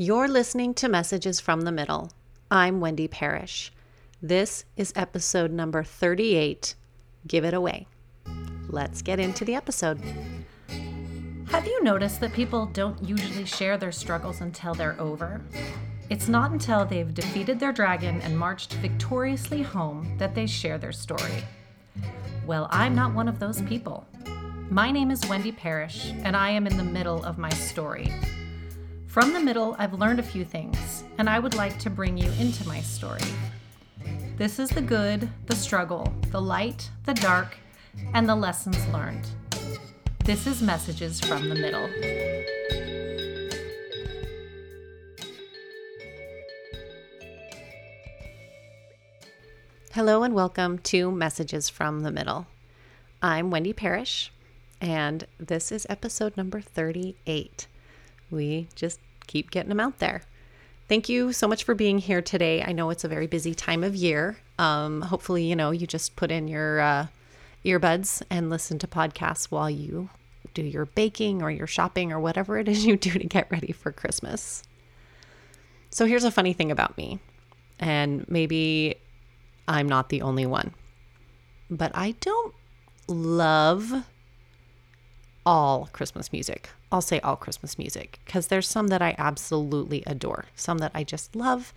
You're listening to Messages from the Middle. I'm Wendy Parrish. This is episode number 38 Give It Away. Let's get into the episode. Have you noticed that people don't usually share their struggles until they're over? It's not until they've defeated their dragon and marched victoriously home that they share their story. Well, I'm not one of those people. My name is Wendy Parrish, and I am in the middle of my story. From the middle, I've learned a few things, and I would like to bring you into my story. This is the good, the struggle, the light, the dark, and the lessons learned. This is Messages from the Middle. Hello and welcome to Messages from the Middle. I'm Wendy Parrish, and this is episode number 38. We just keep getting them out there. Thank you so much for being here today. I know it's a very busy time of year. Um, hopefully, you know, you just put in your uh, earbuds and listen to podcasts while you do your baking or your shopping or whatever it is you do to get ready for Christmas. So, here's a funny thing about me, and maybe I'm not the only one, but I don't love all Christmas music. I'll say all Christmas music because there's some that I absolutely adore, some that I just love.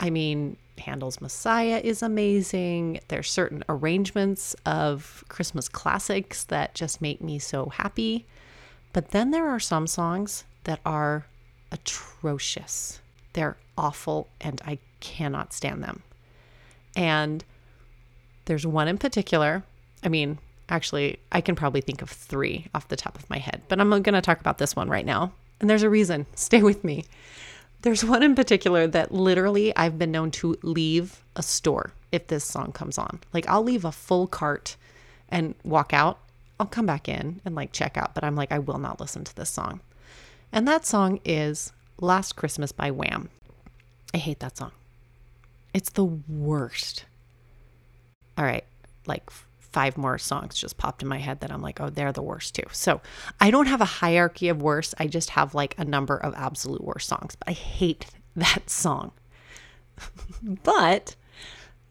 I mean, Handel's Messiah is amazing. There's certain arrangements of Christmas classics that just make me so happy. But then there are some songs that are atrocious. They're awful and I cannot stand them. And there's one in particular. I mean, actually, I can probably think of three off the top of my head, but I'm going to talk about this one right now. And there's a reason. Stay with me. There's one in particular that literally I've been known to leave a store if this song comes on. Like I'll leave a full cart and walk out. I'll come back in and like check out, but I'm like, I will not listen to this song. And that song is Last Christmas by Wham. I hate that song. It's the worst. All right, like five more songs just popped in my head that I'm like, oh, they're the worst too. So I don't have a hierarchy of worst. I just have like a number of absolute worst songs. But I hate that song. but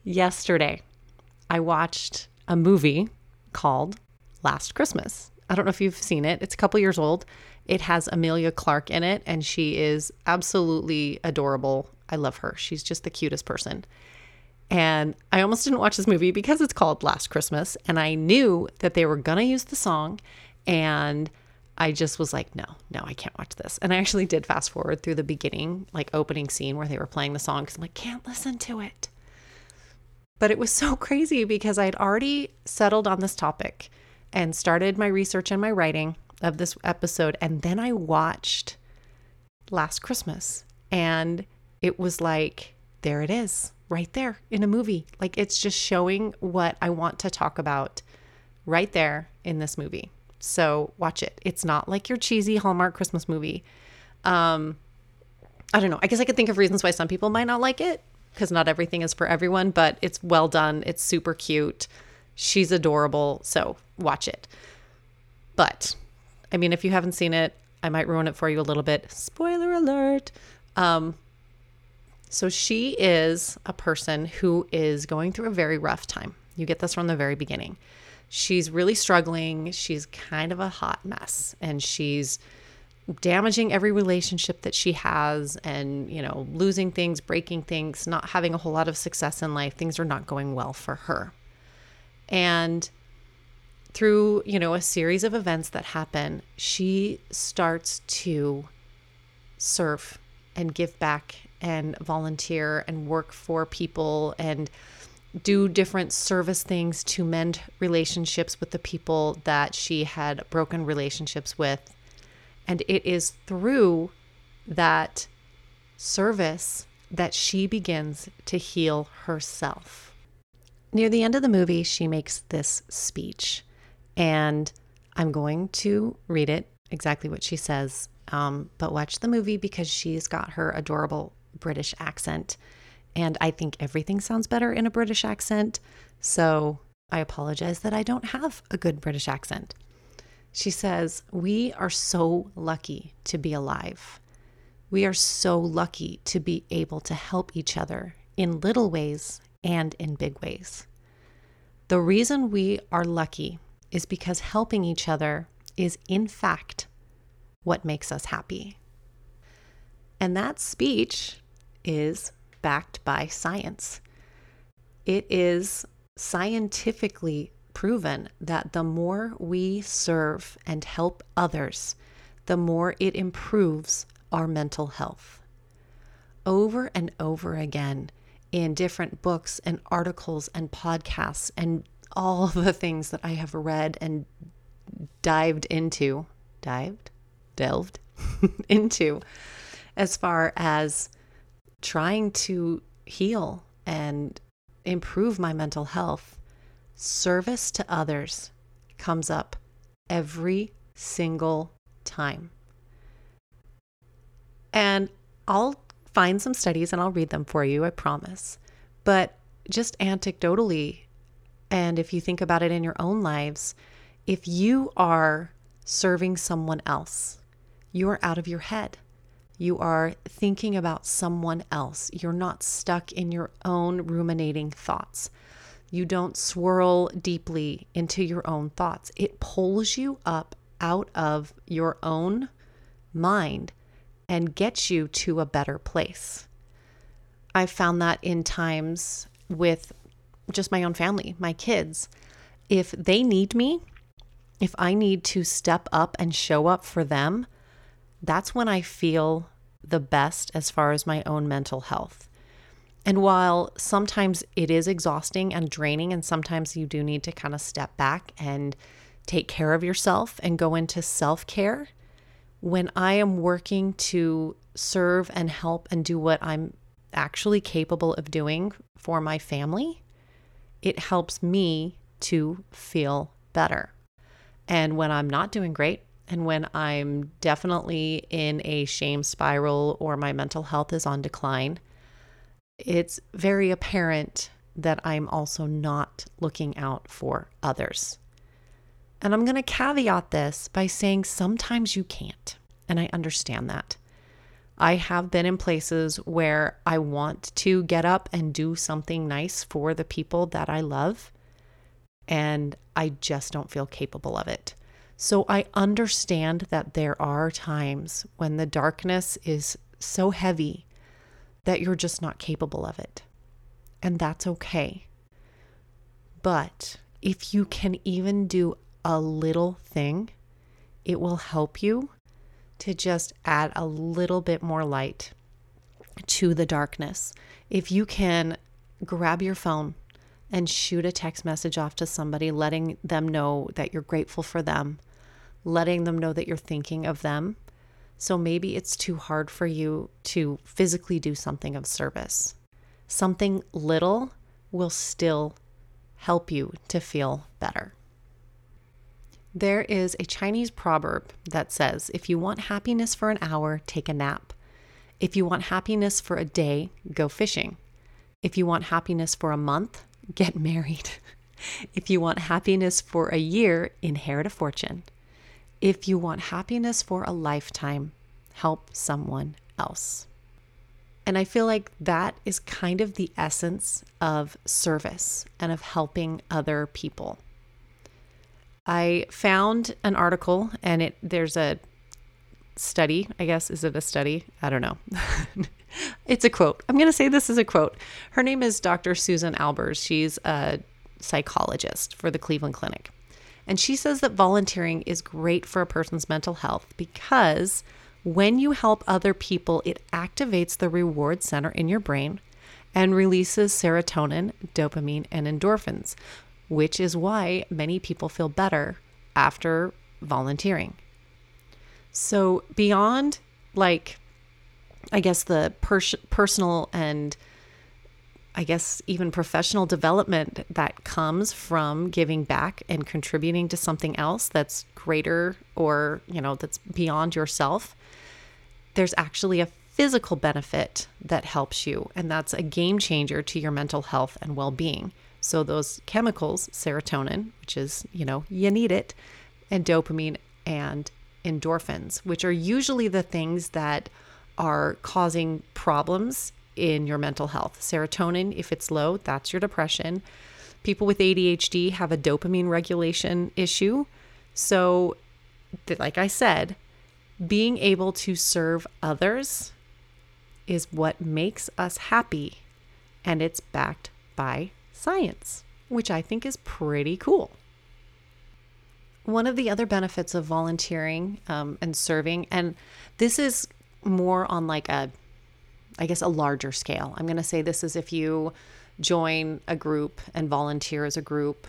yesterday, I watched a movie called Last Christmas. I don't know if you've seen it. It's a couple years old. It has Emilia Clarke in it, and she is absolutely adorable. I love her. She's just the cutest person. And I almost didn't watch this movie because it's called Last Christmas. And I knew that they were going to use the song. And I just was like, no, no, I can't watch this. And I actually did fast forward through the beginning, like opening scene where they were playing the song because I'm like, can't listen to it. But it was so crazy because I'd already settled on this topic and started my research and my writing of this episode. And then I watched Last Christmas. And it was like, there it is right there in a movie. Like it's just showing what I want to talk about right there in this movie. So watch it. It's not like your cheesy Hallmark Christmas movie. Um, I don't know. I guess I could think of reasons why some people might not like it because not everything is for everyone, but it's well done. It's super cute. She's adorable. So watch it. But I mean, if you haven't seen it, I might ruin it for you a little bit. Spoiler alert. Um, so she is a person who is going through a very rough time. You get this from the very beginning. She's really struggling. She's kind of a hot mess and she's damaging every relationship that she has and, you know, losing things, breaking things, not having a whole lot of success in life. Things are not going well for her. And through, you know, a series of events that happen, she starts to serve and give back and volunteer and work for people and do different service things to mend relationships with the people that she had broken relationships with. And it is through that service that she begins to heal herself. Near the end of the movie, she makes this speech, and I'm going to read it exactly what she says. Um, but watch the movie because she's got her adorable British accent. And I think everything sounds better in a British accent. So I apologize that I don't have a good British accent. She says, We are so lucky to be alive. We are so lucky to be able to help each other in little ways and in big ways. The reason we are lucky is because helping each other is, in fact, what makes us happy. And that speech is backed by science. It is scientifically proven that the more we serve and help others, the more it improves our mental health. Over and over again in different books and articles and podcasts and all the things that I have read and dived into, dived, delved into, as far as trying to heal and improve my mental health, service to others comes up every single time. And I'll find some studies and I'll read them for you, I promise. But just anecdotally, and if you think about it in your own lives, if you are serving someone else, you are out of your head. You are thinking about someone else. You're not stuck in your own ruminating thoughts. You don't swirl deeply into your own thoughts. It pulls you up out of your own mind and gets you to a better place. I found that in times with just my own family, my kids. If they need me, if I need to step up and show up for them, that's when I feel the best as far as my own mental health. And while sometimes it is exhausting and draining, and sometimes you do need to kind of step back and take care of yourself and go into self care, when I am working to serve and help and do what I'm actually capable of doing for my family, it helps me to feel better. And when I'm not doing great, and when I'm definitely in a shame spiral or my mental health is on decline, it's very apparent that I'm also not looking out for others. And I'm going to caveat this by saying sometimes you can't. And I understand that. I have been in places where I want to get up and do something nice for the people that I love, and I just don't feel capable of it. So I understand that there are times when the darkness is so heavy that you're just not capable of it. And that's okay. But if you can even do a little thing, it will help you to just add a little bit more light to the darkness. If you can grab your phone and shoot a text message off to somebody, letting them know that you're grateful for them, letting them know that you're thinking of them. So maybe it's too hard for you to physically do something of service. Something little will still help you to feel better. There is a Chinese proverb that says if you want happiness for an hour, take a nap. If you want happiness for a day, go fishing. If you want happiness for a month, get married. if you want happiness for a year, inherit a fortune. If you want happiness for a lifetime, help someone else. And I feel like that is kind of the essence of service and of helping other people. I found an article and it there's a study, I guess is it a study? I don't know. it's a quote. I'm going to say this is a quote. Her name is Dr. Susan Albers. She's a psychologist for the Cleveland Clinic. And she says that volunteering is great for a person's mental health because when you help other people, it activates the reward center in your brain and releases serotonin, dopamine, and endorphins, which is why many people feel better after volunteering. So, beyond like, I guess, the pers- personal and I guess even professional development that comes from giving back and contributing to something else that's greater or, you know, that's beyond yourself, there's actually a physical benefit that helps you. And that's a game changer to your mental health and well being. So those chemicals, serotonin, which is, you know, you need it, and dopamine and endorphins, which are usually the things that are causing problems in your mental health. Serotonin, if it's low, that's your depression. People with ADHD have a dopamine regulation issue. So, like I said, being able to serve others is what makes us happy, and it's backed by science, which I think is pretty cool. One of the other benefits of volunteering um, and serving, and this is more on like a, I guess, a larger scale. I'm going to say this is if you join a group and volunteer as a group.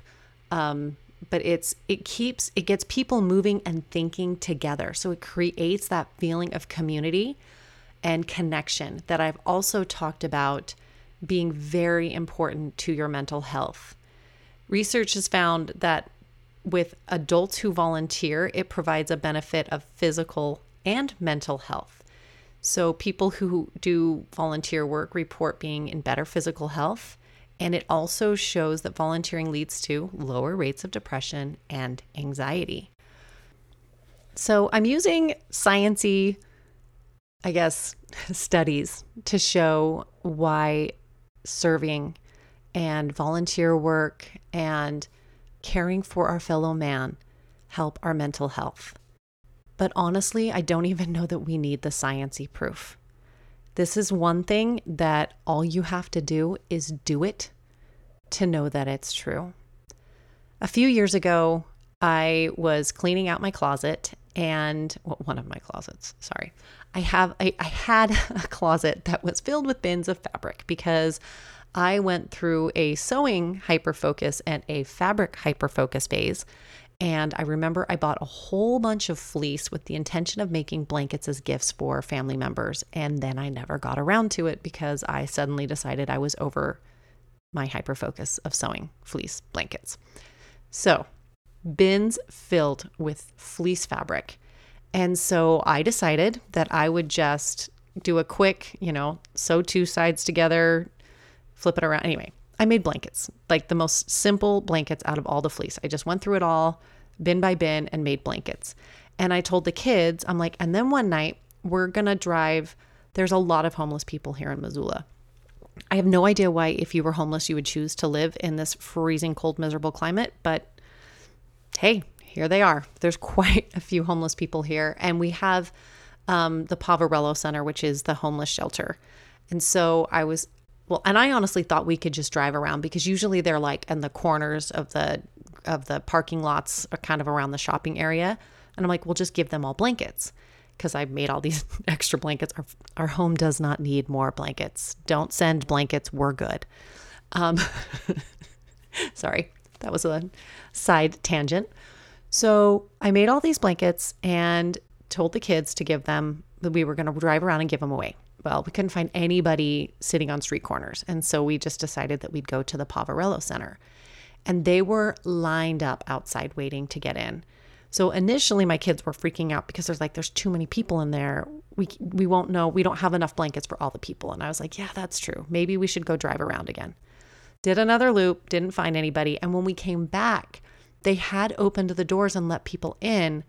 Um, but it's it keeps it gets people moving and thinking together so it creates that feeling of community and connection that I've also talked about being very important to your mental health. Research has found that with adults who volunteer, it provides a benefit of physical and mental health. So, people who do volunteer work report being in better physical health and it also shows that volunteering leads to lower rates of depression and anxiety. So I'm using sciency, I guess, studies to show why serving and volunteer work and caring for our fellow man help our mental health. But honestly, I don't even know that we need the sciency proof. This is one thing that all you have to do is do it to know that it's true. A few years ago, I was cleaning out my closet and well, one of my closets, sorry. I have I, I had a closet that was filled with bins of fabric because I went through a sewing hyperfocus and a fabric hyperfocus phase and I remember I bought a whole bunch of fleece with the intention of making blankets as gifts for family members. And then I never got around to it because I suddenly decided I was over my hyper focus of sewing fleece blankets. So, bins filled with fleece fabric. And so I decided that I would just do a quick, you know, sew two sides together, flip it around. Anyway, I made blankets, like the most simple blankets out of all the fleece. I just went through it all, bin by bin, and made blankets. And I told the kids, I'm like, and then one night we're going to drive. There's a lot of homeless people here in Missoula. I have no idea why, if you were homeless, you would choose to live in this freezing cold, miserable climate, but hey, here they are. There's quite a few homeless people here. And we have um, the Poverello Center, which is the homeless shelter. And so I was well, and I honestly thought we could just drive around because usually they're like in the corners of the of the parking lots or kind of around the shopping area. And I'm like, we'll just give them all blankets because I made all these extra blankets. Our, our home does not need more blankets. Don't send blankets. We're good. Um, sorry, that was a side tangent. So I made all these blankets and told the kids to give them, that we were going to drive around and give them away well, we couldn't find anybody sitting on street corners. And so we just decided that we'd go to the Poverello Center. And they were lined up outside waiting to get in. So initially my kids were freaking out because there's like there's too many people in there. We we won't know. We don't have enough blankets for all the people. And I was like, yeah, that's true. Maybe we should go drive around again. Did another loop, didn't find anybody. And when we came back, they had opened the doors and let people in,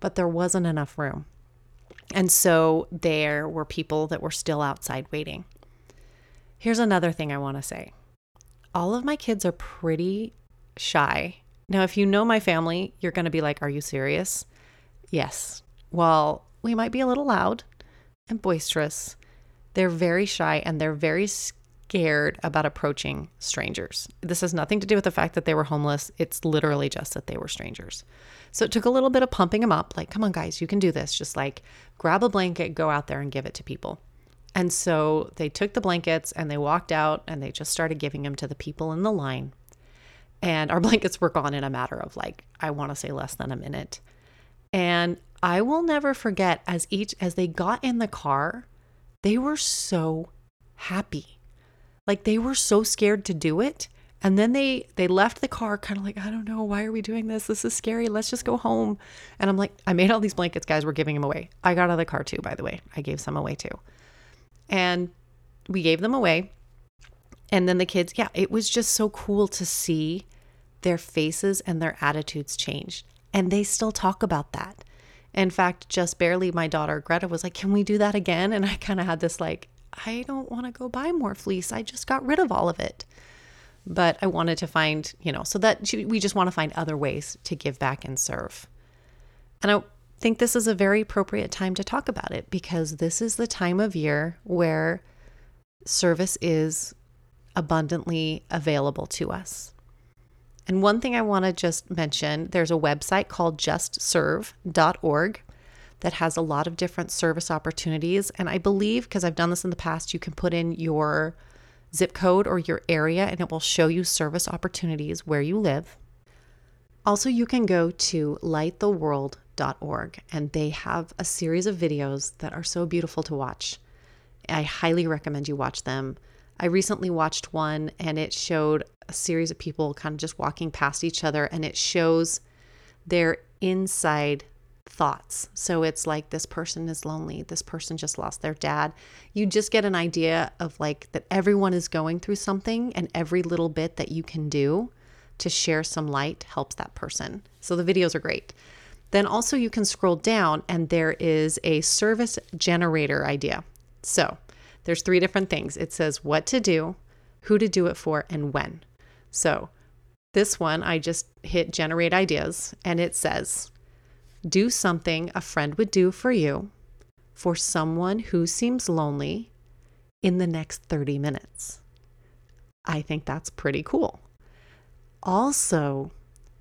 but there wasn't enough room. And so there were people that were still outside waiting. Here's another thing I want to say all of my kids are pretty shy. Now, if you know my family, you're going to be like, Are you serious? Yes. Well, we might be a little loud and boisterous. They're very shy and they're very scared about approaching strangers. This has nothing to do with the fact that they were homeless. It's literally just that they were strangers. So it took a little bit of pumping them up like, come on, guys, you can do this. Just like grab a blanket, go out there and give it to people. And so they took the blankets and they walked out and they just started giving them to the people in the line. And our blankets were gone in a matter of like, I want to say less than a minute. And I will never forget as each, as they got in the car, they were so happy. Like they were so scared to do it. And then they they left the car kind of like, I don't know, why are we doing this? This is scary. Let's just go home. And I'm like, I made all these blankets, guys, we're giving them away. I got out of the car too, by the way. I gave some away too. And we gave them away. And then the kids, yeah, it was just so cool to see their faces and their attitudes change. And they still talk about that. In fact, just barely, my daughter Greta was like, Can we do that again? And I kind of had this like, I don't want to go buy more fleece. I just got rid of all of it. But I wanted to find, you know, so that we just want to find other ways to give back and serve. And I think this is a very appropriate time to talk about it because this is the time of year where service is abundantly available to us. And one thing I want to just mention there's a website called justserve.org that has a lot of different service opportunities. And I believe, because I've done this in the past, you can put in your zip code or your area and it will show you service opportunities where you live. Also, you can go to lighttheworld.org and they have a series of videos that are so beautiful to watch. I highly recommend you watch them. I recently watched one and it showed a series of people kind of just walking past each other and it shows their inside thoughts. So it's like this person is lonely, this person just lost their dad. You just get an idea of like that everyone is going through something and every little bit that you can do to share some light helps that person. So the videos are great. Then also you can scroll down and there is a service generator idea. So there's three different things. It says what to do, who to do it for, and when. So this one, I just hit generate ideas and it says, do something a friend would do for you for someone who seems lonely in the next 30 minutes. I think that's pretty cool. Also,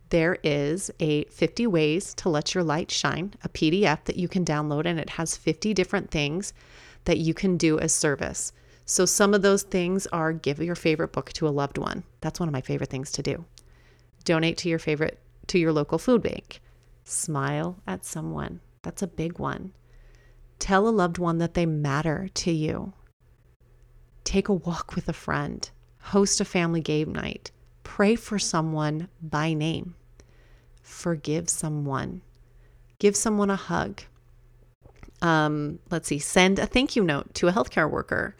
there is a 50 ways to let your light shine, a PDF that you can download, and it has 50 different things that you can do as service. So, some of those things are give your favorite book to a loved one. That's one of my favorite things to do. Donate to your favorite, to your local food bank. Smile at someone. That's a big one. Tell a loved one that they matter to you. Take a walk with a friend. Host a family game night. Pray for someone by name. Forgive someone. Give someone a hug um, let's see, send a thank you note to a healthcare worker,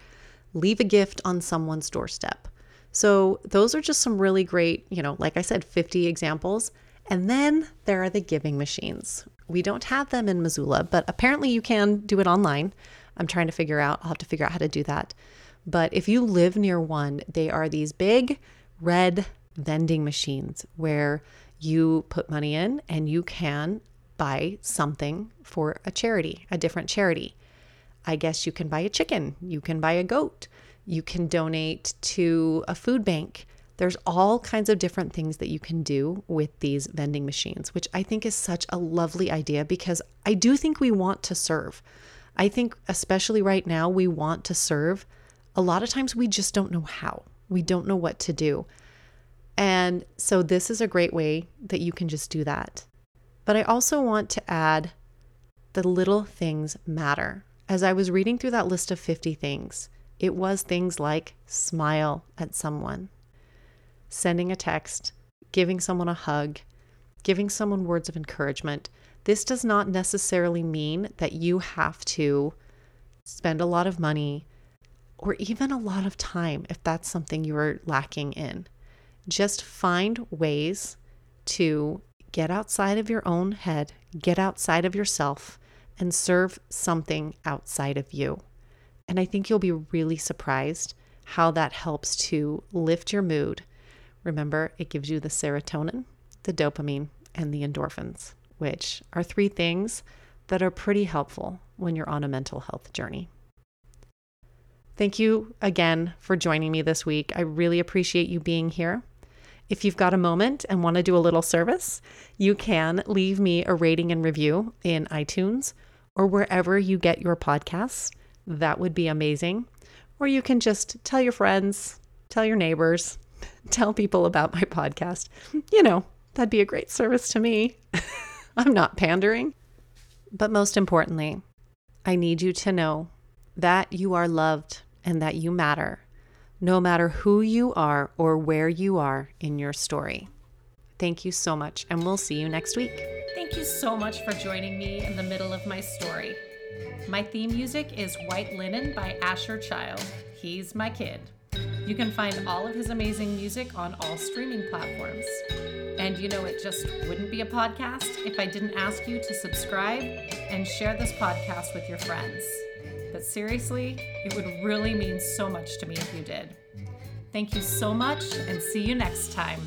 leave a gift on someone's doorstep. So, those are just some really great, you know, like I said, 50 examples. And then there are the giving machines. We don't have them in Missoula, but apparently you can do it online. I'm trying to figure out, I'll have to figure out how to do that. But if you live near one, they are these big red vending machines where you put money in and you can buy something for a charity, a different charity. I guess you can buy a chicken, you can buy a goat, you can donate to a food bank. There's all kinds of different things that you can do with these vending machines, which I think is such a lovely idea because I do think we want to serve. I think, especially right now, we want to serve. A lot of times we just don't know how, we don't know what to do. And so, this is a great way that you can just do that. But I also want to add the little things matter. As I was reading through that list of 50 things, it was things like smile at someone, sending a text, giving someone a hug, giving someone words of encouragement. This does not necessarily mean that you have to spend a lot of money or even a lot of time if that's something you are lacking in. Just find ways to get outside of your own head, get outside of yourself, and serve something outside of you. And I think you'll be really surprised how that helps to lift your mood. Remember, it gives you the serotonin, the dopamine, and the endorphins, which are three things that are pretty helpful when you're on a mental health journey. Thank you again for joining me this week. I really appreciate you being here. If you've got a moment and want to do a little service, you can leave me a rating and review in iTunes or wherever you get your podcasts. That would be amazing. Or you can just tell your friends, tell your neighbors, tell people about my podcast. You know, that'd be a great service to me. I'm not pandering. But most importantly, I need you to know that you are loved and that you matter no matter who you are or where you are in your story. Thank you so much, and we'll see you next week. Thank you so much for joining me in the middle of my story. My theme music is White Linen by Asher Child. He's my kid. You can find all of his amazing music on all streaming platforms. And you know, it just wouldn't be a podcast if I didn't ask you to subscribe and share this podcast with your friends. But seriously, it would really mean so much to me if you did. Thank you so much and see you next time.